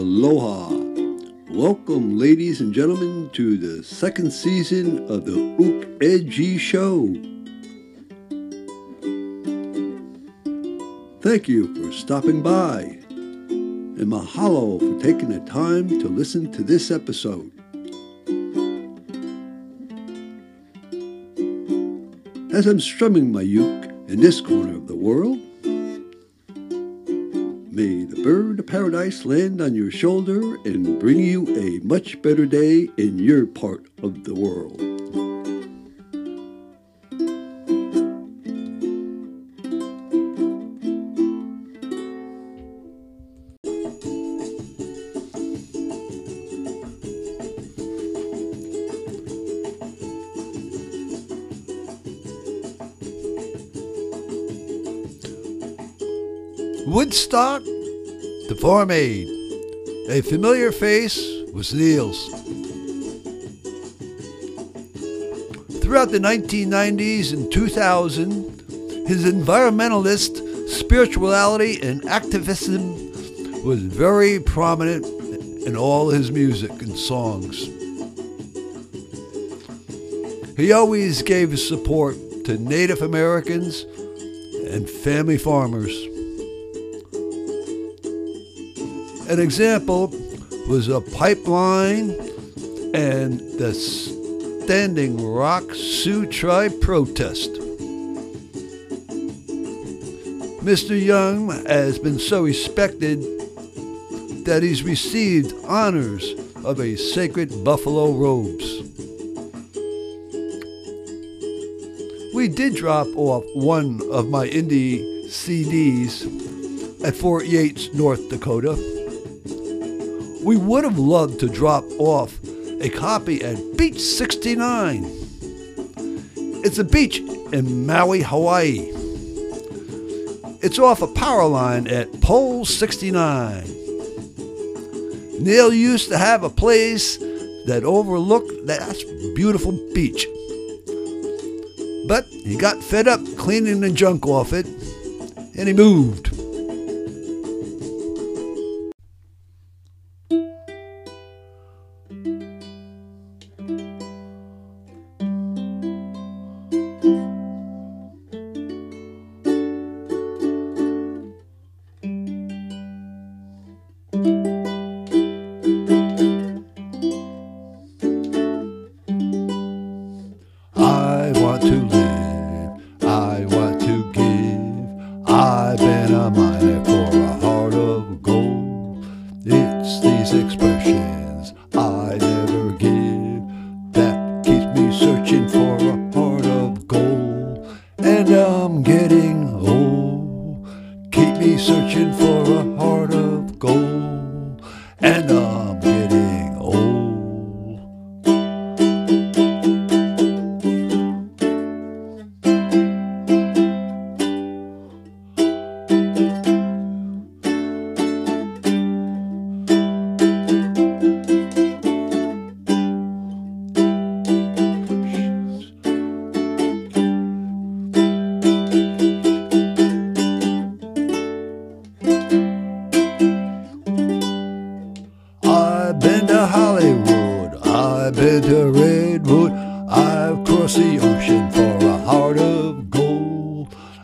Aloha. Welcome, ladies and gentlemen, to the second season of the Ook Edgy Show. Thank you for stopping by, and mahalo for taking the time to listen to this episode. As I'm strumming my uke in this corner of the world, May the bird of paradise land on your shoulder and bring you a much better day in your part of the world. Woodstock, the Farm Aid. A familiar face was Neil's. Throughout the 1990s and 2000, his environmentalist spirituality and activism was very prominent in all his music and songs. He always gave his support to Native Americans and family farmers. An example was a pipeline and the Standing Rock Sioux Tribe protest. Mr. Young has been so respected that he's received honors of a sacred buffalo robes. We did drop off one of my indie CDs at Fort Yates, North Dakota. We would have loved to drop off a copy at Beach 69. It's a beach in Maui, Hawaii. It's off a power line at Pole 69. Neil used to have a place that overlooked that beautiful beach. But he got fed up cleaning the junk off it and he moved. Searching for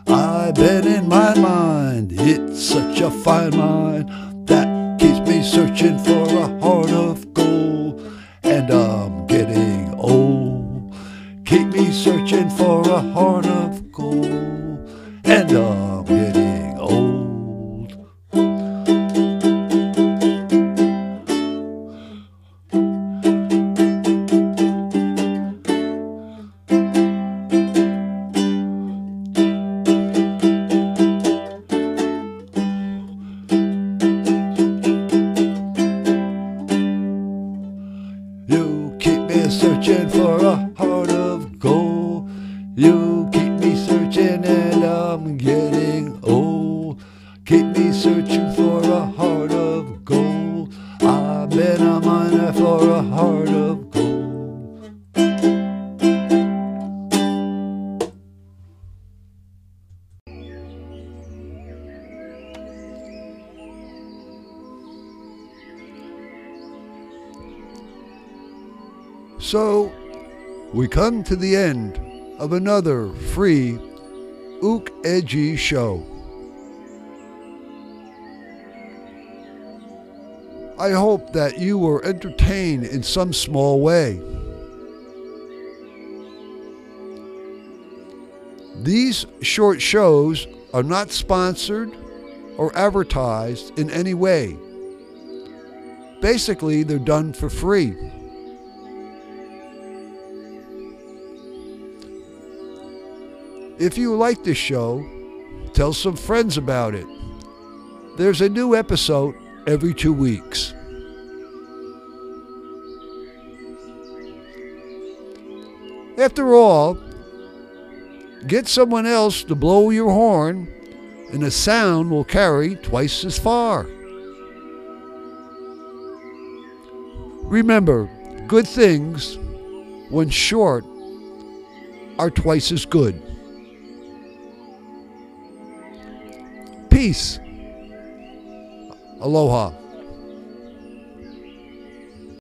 gold. I've in my mind, it's such a fine mind that keeps me searching for a heart of gold. And I'm getting old, keep me searching for a heart of gold. And I'm searching for a heart of gold. You keep me searching and I'm getting old. Keep me searching. So, we come to the end of another free Ook Edgy show. I hope that you were entertained in some small way. These short shows are not sponsored or advertised in any way. Basically, they're done for free. If you like this show, tell some friends about it. There's a new episode every two weeks. After all, get someone else to blow your horn, and the sound will carry twice as far. Remember, good things, when short, are twice as good. Peace. Aloha.